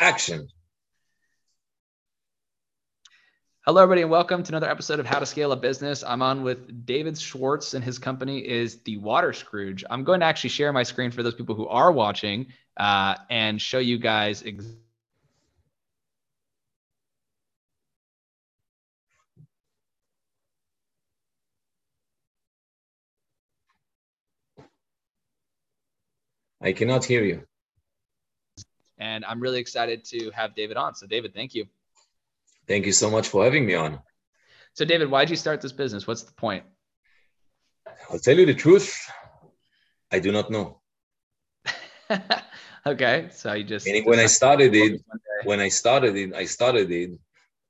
action. Hello, everybody, and welcome to another episode of How to Scale a Business. I'm on with David Schwartz, and his company is The Water Scrooge. I'm going to actually share my screen for those people who are watching uh, and show you guys. Ex- I cannot hear you. And I'm really excited to have David on. So, David, thank you. Thank you so much for having me on. So, David, why did you start this business? What's the point? I'll tell you the truth. I do not know. okay, so you just Meaning when I started it, when I started it, I started it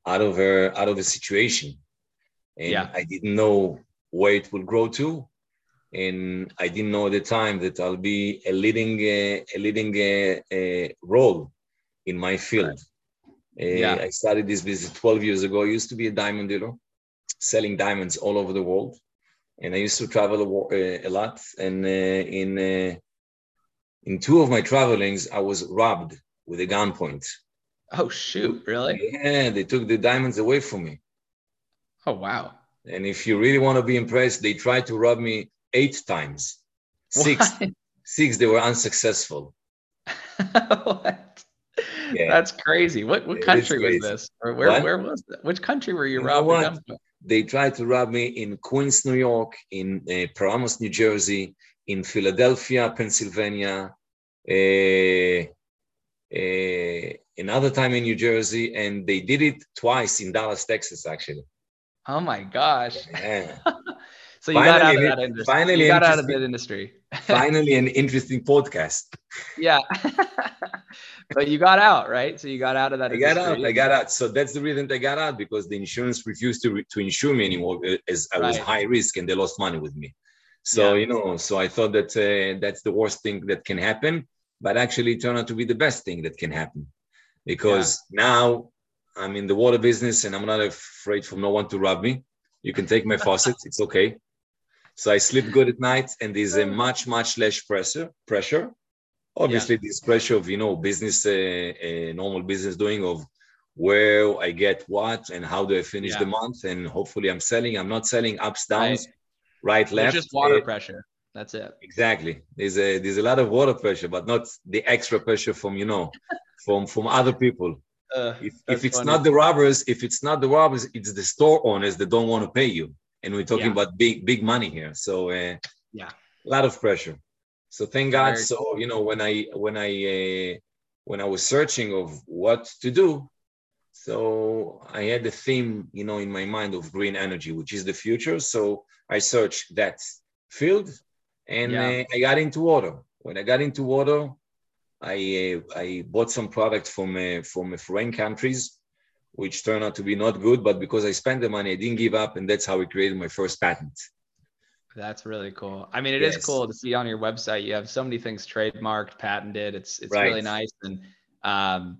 out of a out of a situation, and Yeah. I didn't know where it would grow to, and I didn't know at the time that I'll be a leading uh, a leading uh, uh, role in my field. Uh, Yeah. I started this business 12 years ago. I used to be a diamond dealer, selling diamonds all over the world, and I used to travel a, uh, a lot. And uh, in uh, in two of my travelings, I was robbed with a gunpoint. Oh shoot, really? Yeah, they took the diamonds away from me. Oh wow. And if you really want to be impressed, they tried to rob me eight times. Six, What? six, they were unsuccessful. what? Yeah. That's crazy. What what country was this? Or where What? where was that? Which country were you You what? They tried to rob me in Queens, New York, in uh, Paramus, New Jersey, in Philadelphia, Pennsylvania, uh, uh, another time in New Jersey, and they did it twice in Dallas, Texas, actually. Oh my gosh. Yeah. So you got out of Finally, that industry. finally you got out of that industry. Finally, an interesting podcast. yeah. but you got out, right? So you got out of that I got industry. out. I got out. So that's the reason I got out because the insurance refused to, to insure me anymore uh, as I was Right. high risk and they lost money with me. So, Yeah. you know, so I thought that uh, that's the worst thing that can happen, but actually it turned out to be the best thing that can happen because now I'm in the water business and I'm not afraid from no one to rob me. You can take my faucet. It's okay. So I sleep good at night and there's a much, much less pressure, pressure. Obviously, this pressure of, you know, business, uh, uh, normal business doing of where I get what and how do I finish Yeah. the month. And hopefully I'm selling, I'm not selling ups, downs, Right. right, left. just water Uh, pressure. That's it. exactly. There's a, there's a lot of water pressure, but not the extra pressure from, you know, from, from other people. Uh, If, if it's funny. not the robbers, if it's not the robbers, it's the store owners that don't want to pay you. And we're talking Yeah. about big, big money here. So, uh, Yeah. a lot of pressure. So thank God. Very so you know, when I when I uh, when I was searching of what to do, so I had the theme, you know, in my mind of green energy, which is the future. So I searched that field, and Yeah. uh, I got into water. When I got into water, I uh, I bought some product from uh, from foreign countries, which turned out to be not good. But because I spent the money, I didn't give up, and that's how I created my first patent. That's really cool. I mean, it is Yes. cool to see on your website. You have so many things trademarked, patented. It's it's Right. really nice. And um,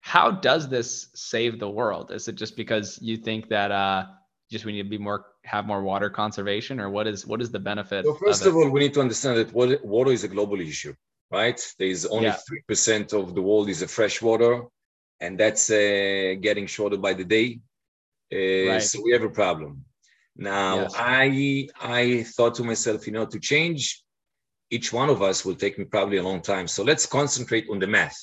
how does this save the world? Is it just because you think that uh, just we need to be more have more water conservation, or what is what is the benefit? So first of, of all, we need to understand that water, water is a global issue, right? There's only Yeah. three percent of the world is a fresh water, and that's uh, getting shorter by the day. Uh, Right. So we have a problem. Now, Yes. I I thought to myself, you know, to change each one of us will take me probably a long time. So let's concentrate on the math.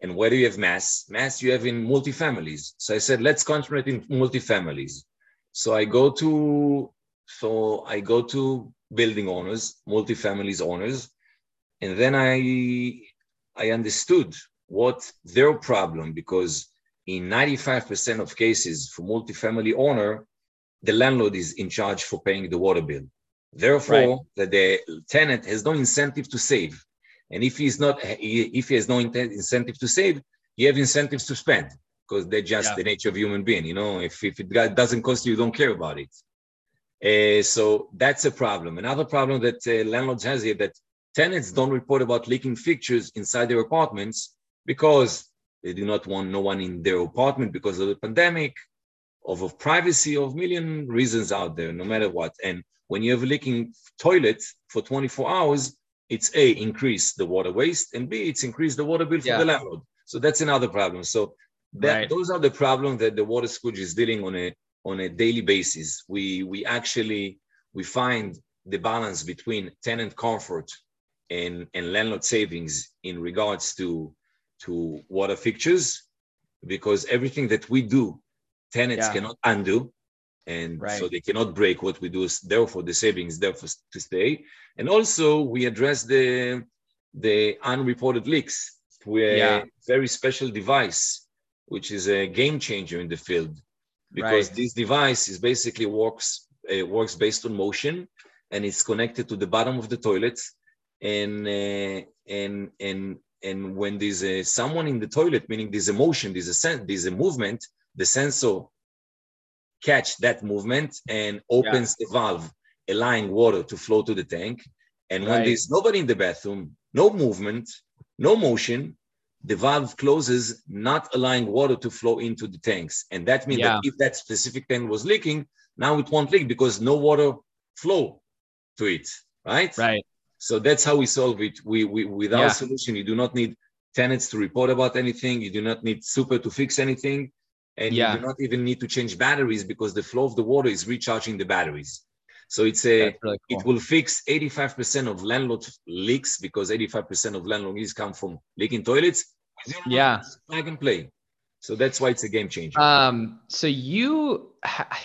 And where do you have mass? Mass you have in multifamilies. So I said, let's concentrate in multifamilies. So I go to so I go to building owners, multifamilies owners, and then I I understood what their problem because in 95% of cases for multifamily owner, the landlord is in charge for paying the water bill. Therefore, that the tenant has no incentive to save. And if he's not, if he has no incentive to save, he have incentives to spend because they're just Yeah. the nature of human being. You know, if, if it doesn't cost you, you don't care about it. Uh, so that's a problem. Another problem that uh, landlords has here that tenants don't report about leaking fixtures inside their apartments because they do not want no one in their apartment because of the pandemic, of, of privacy, of million reasons out there, no matter what. And when you have a leaking toilet for 24 hours, it's A, increase the water waste, and B, it's increase the water bill for Yeah. the landlord. So that's another problem. So that, right. those are the problems that the water Scrooge is dealing on a on a daily basis. We we actually we find the balance between tenant comfort and, and landlord savings in regards to to water fixtures because everything that we do tenants yeah. cannot undo and right. so they cannot break what we do therefore the savings there for, to stay and also we address the the unreported leaks through a yeah. very special device which is a game changer in the field because right. this device is basically works uh, works based on motion and it's connected to the bottom of the toilet and uh, and and and when there's a, someone in the toilet meaning there's a motion there's a sen- there's a movement the sensor catch that movement and opens yeah. the valve allowing water to flow to the tank and when right. there's nobody in the bathroom no movement no motion the valve closes not allowing water to flow into the tanks and that means yeah. that if that specific tank was leaking now it won't leak because no water flow to it right right so that's how we solve it. We, we with our yeah. solution, you do not need tenants to report about anything. You do not need super to fix anything. And yeah. you do not even need to change batteries because the flow of the water is recharging the batteries. So it's a really cool. it will fix 85% of landlord leaks because 85% of landlord leaks come from leaking toilets. Yeah. Plug and play. So that's why it's a game changer. Um, so you,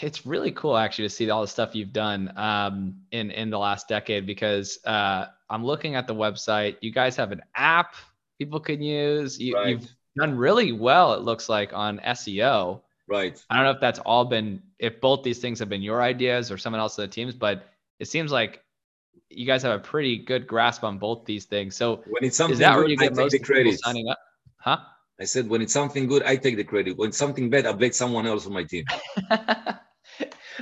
it's really cool actually to see all the stuff you've done um, in in the last decade because uh, I'm looking at the website. You guys have an app people can use. You, right. You've done really well. It looks like on SEO. Right. I don't know if that's all been if both these things have been your ideas or someone else in the teams, but it seems like you guys have a pretty good grasp on both these things. So when it's something is that where you get most people signing up? Huh? I said, when it's something good, I take the credit. When something bad, I blame someone else on my team.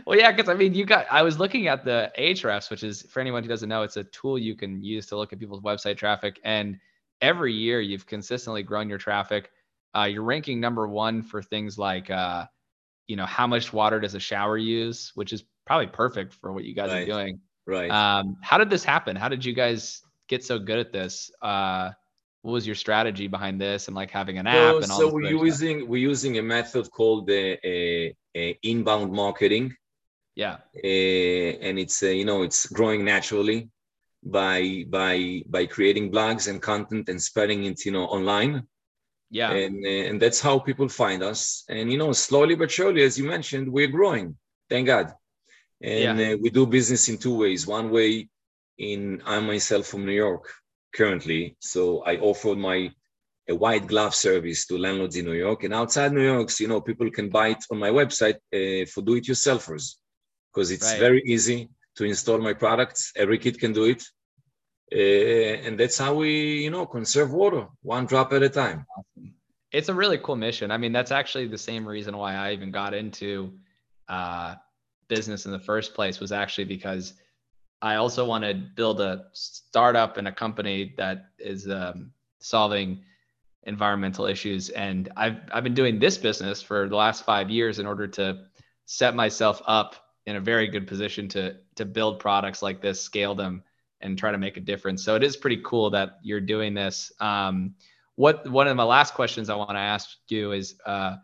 well, yeah, because I mean, you got. I was looking at the Ahrefs, which is for anyone who doesn't know, it's a tool you can use to look at people's website traffic. And every year, you've consistently grown your traffic. Uh, you're ranking number one for things like, uh, you know, how much water does a shower use, which is probably perfect for what you guys right. are doing. Right. Um, how did this happen? How did you guys get so good at this? Uh, what was your strategy behind this and like having an app and all so we're using stuff? we're using a method called the uh, uh, inbound marketing. Yeah. Uh, and it's uh, you know it's growing naturally by by by creating blogs and content and spreading it you know online. Yeah. And uh, and that's how people find us. And you know slowly but surely as you mentioned we're growing thank god. And yeah. Uh, we do business in two ways. One way in i myself from new york currently. So I offered my a white glove service to landlords in New York. And outside New York, you know, people can buy it on my website uh, for do-it-yourselfers because it's right. very easy to install my products. Every kid can do it. Uh, and that's how we, you know, conserve water one drop at a time. It's a really cool mission. I mean, that's actually the same reason why I even got into uh, business in the first place was actually because – I also want to build a startup and a company that is um, solving environmental issues. And I've I've been doing this business for the last five years in order to set myself up in a very good position to to build products like this, scale them, and try to make a difference. So it is pretty cool that you're doing this. Um, what one of my last questions I want to ask you is. Uh,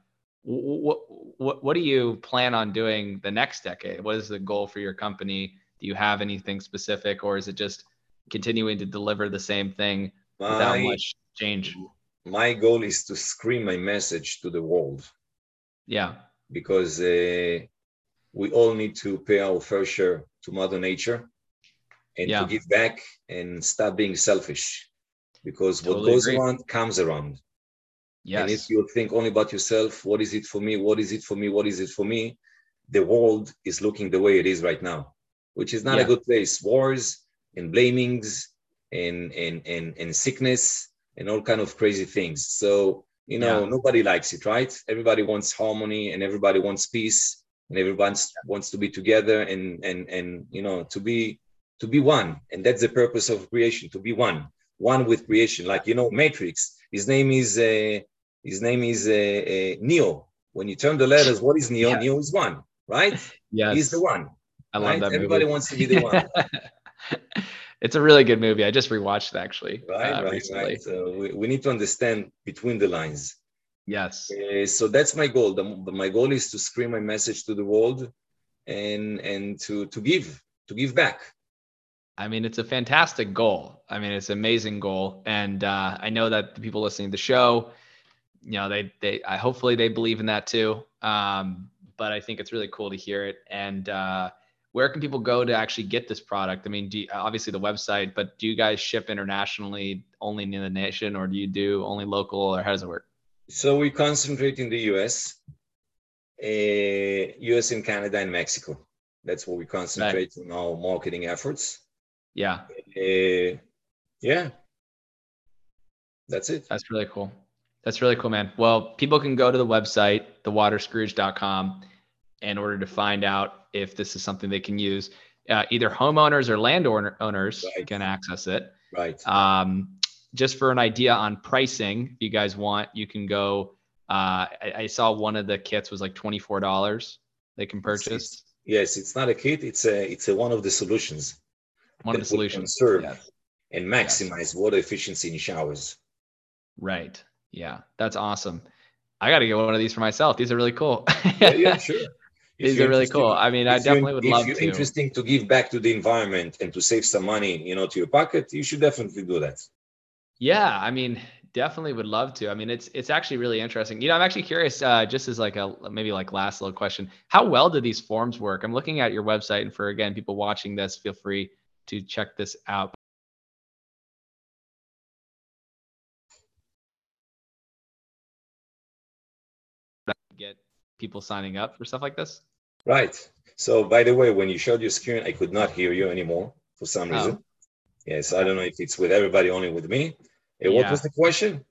what, what what do you plan on doing the next decade? What is the goal for your company? Do you have anything specific, or is it just continuing to deliver the same thing my, without much change? My goal is to scream my message to the world. Yeah. Because uh, we all need to pay our fair share to Mother Nature and yeah. to give back and stop being selfish. Because totally what goes agree. around comes around. Yes. And if you think only about yourself, what is it for me? What is it for me? What is it for me? The world is looking the way it is right now which is not yeah. a good place. Wars and blamings and, and, and, and sickness and all kind of crazy things. So, you know, yeah. nobody likes it, right? Everybody wants harmony and everybody wants peace and everyone wants to be together and, and, and, you know, to be, to be one. And that's the purpose of creation, to be one, one with creation. Like, you know, Matrix, his name is, uh, his name is uh, uh, Neo. When you turn the letters, what is Neo? Yeah. Neo is one, right? Yeah, He's the one. I love right? that. Everybody movie. wants to be the one. it's a really good movie. I just rewatched it actually. Right, uh, right, recently. right. So we, we need to understand between the lines. Yes. Uh, so that's my goal. The, my goal is to scream my message to the world, and and to to give to give back. I mean, it's a fantastic goal. I mean, it's an amazing goal, and uh, I know that the people listening to the show, you know, they they I hopefully they believe in that too. Um, but I think it's really cool to hear it. And uh, where can people go to actually get this product? I mean, you, obviously the website, but do you guys ship internationally only in the nation, or do you do only local, or how does it work? So we concentrate in the U.S., uh, U.S. and Canada and Mexico. That's where we concentrate right. on our marketing efforts. Yeah. Uh, yeah. That's it. That's really cool. That's really cool, man. Well, people can go to the website, thewaterscrooge.com, in order to find out if this is something they can use. Uh, either homeowners or landowner owners right. can access it. Right. Um, just for an idea on pricing, if you guys want, you can go. Uh, I, I, saw one of the kits was like twenty four dollars. They can purchase. yes, it's not a kit. It's a it's a one of the solutions. One of the solutions. Serve yes. and maximize yes. water efficiency in showers. Right. Yeah, that's awesome. I got to get one of these for myself. These are really cool. yeah, yeah, sure. these are really cool. I mean, I definitely would love if to. interesting to give back to the environment and to save some money, you know, to your pocket, you should definitely do that. Yeah, I mean, definitely would love to. I mean, it's it's actually really interesting. You know, I'm actually curious, uh, just as like a maybe like last little question, how well do these forms work? I'm looking at your website, and for again, people watching this, feel free to check this out. get people signing up for stuff like this? Right. So, by the way, when you showed your screen, I could not hear you anymore for some reason. Oh. Yes, I don't know if it's with everybody, only with me. Yeah. What was the question?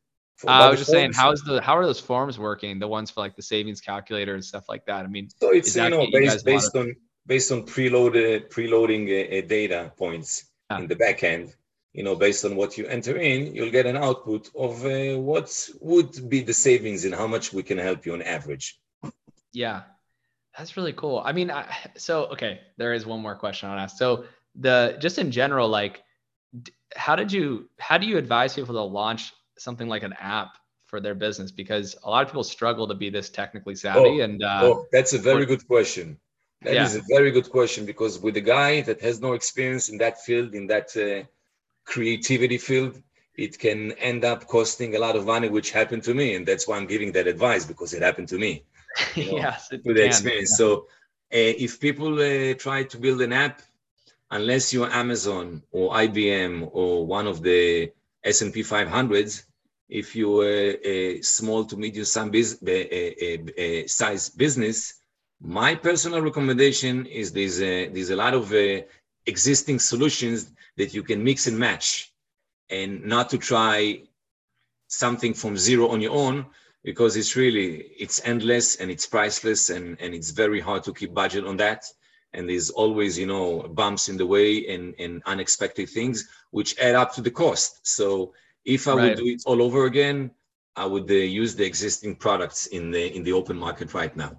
Uh, I was just saying, how's the how are those forms working? The ones for like the savings calculator and stuff like that. I mean, so it's you know based based on based on preloaded preloading uh, uh, data points yeah. in the back end. You know, based on what you enter in, you'll get an output of uh, what would be the savings and how much we can help you on average. Yeah, that's really cool. I mean, I, so okay, there is one more question I'll ask. So the just in general, like, how did you how do you advise people to launch something like an app for their business? Because a lot of people struggle to be this technically savvy. Oh, and uh, oh, that's a very good question. That yeah. is a very good question because with a guy that has no experience in that field, in that uh, creativity field, it can end up costing a lot of money, which happened to me. And that's why I'm giving that advice because it happened to me. You know, yes, with the experience. Yeah. So uh, if people uh, try to build an app, unless you're Amazon or IBM or one of the S&P 500s, if you're eh, a, a small to medium size business, my personal recommendation is there's a, there's a lot of uh, existing solutions that you can mix and match and not to try something from zero on your own because it's really it's endless and it's priceless and and it's very hard to keep budget on that and there's always you know bumps in the way and and unexpected things which add up to the cost so if i right. would do it all over again i would uh, use the existing products in the in the open market right now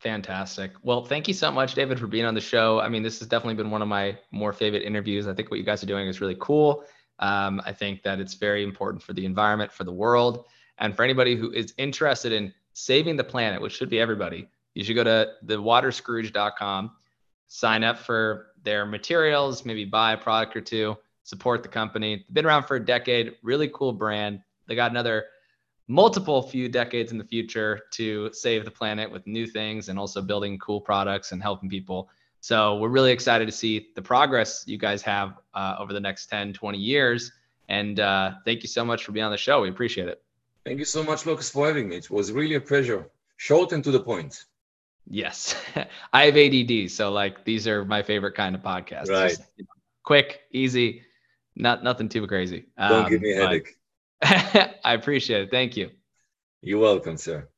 Fantastic. Well, thank you so much, David, for being on the show. I mean, this has definitely been one of my more favorite interviews. I think what you guys are doing is really cool. Um, I think that it's very important for the environment, for the world, and for anybody who is interested in saving the planet, which should be everybody. You should go to thewaterscrooge.com, sign up for their materials, maybe buy a product or two, support the company. They've been around for a decade, really cool brand. They got another multiple few decades in the future to save the planet with new things and also building cool products and helping people. So we're really excited to see the progress you guys have uh, over the next 10, 20 years. And uh, thank you so much for being on the show. We appreciate it. Thank you so much, Lucas, for having me. It was really a pleasure. Short and to the point. Yes. I have ADD. So, like, these are my favorite kind of podcasts. Right. Just, you know, quick, easy, not nothing too crazy. Don't um, give me a headache. I appreciate it. Thank you. You're welcome, sir.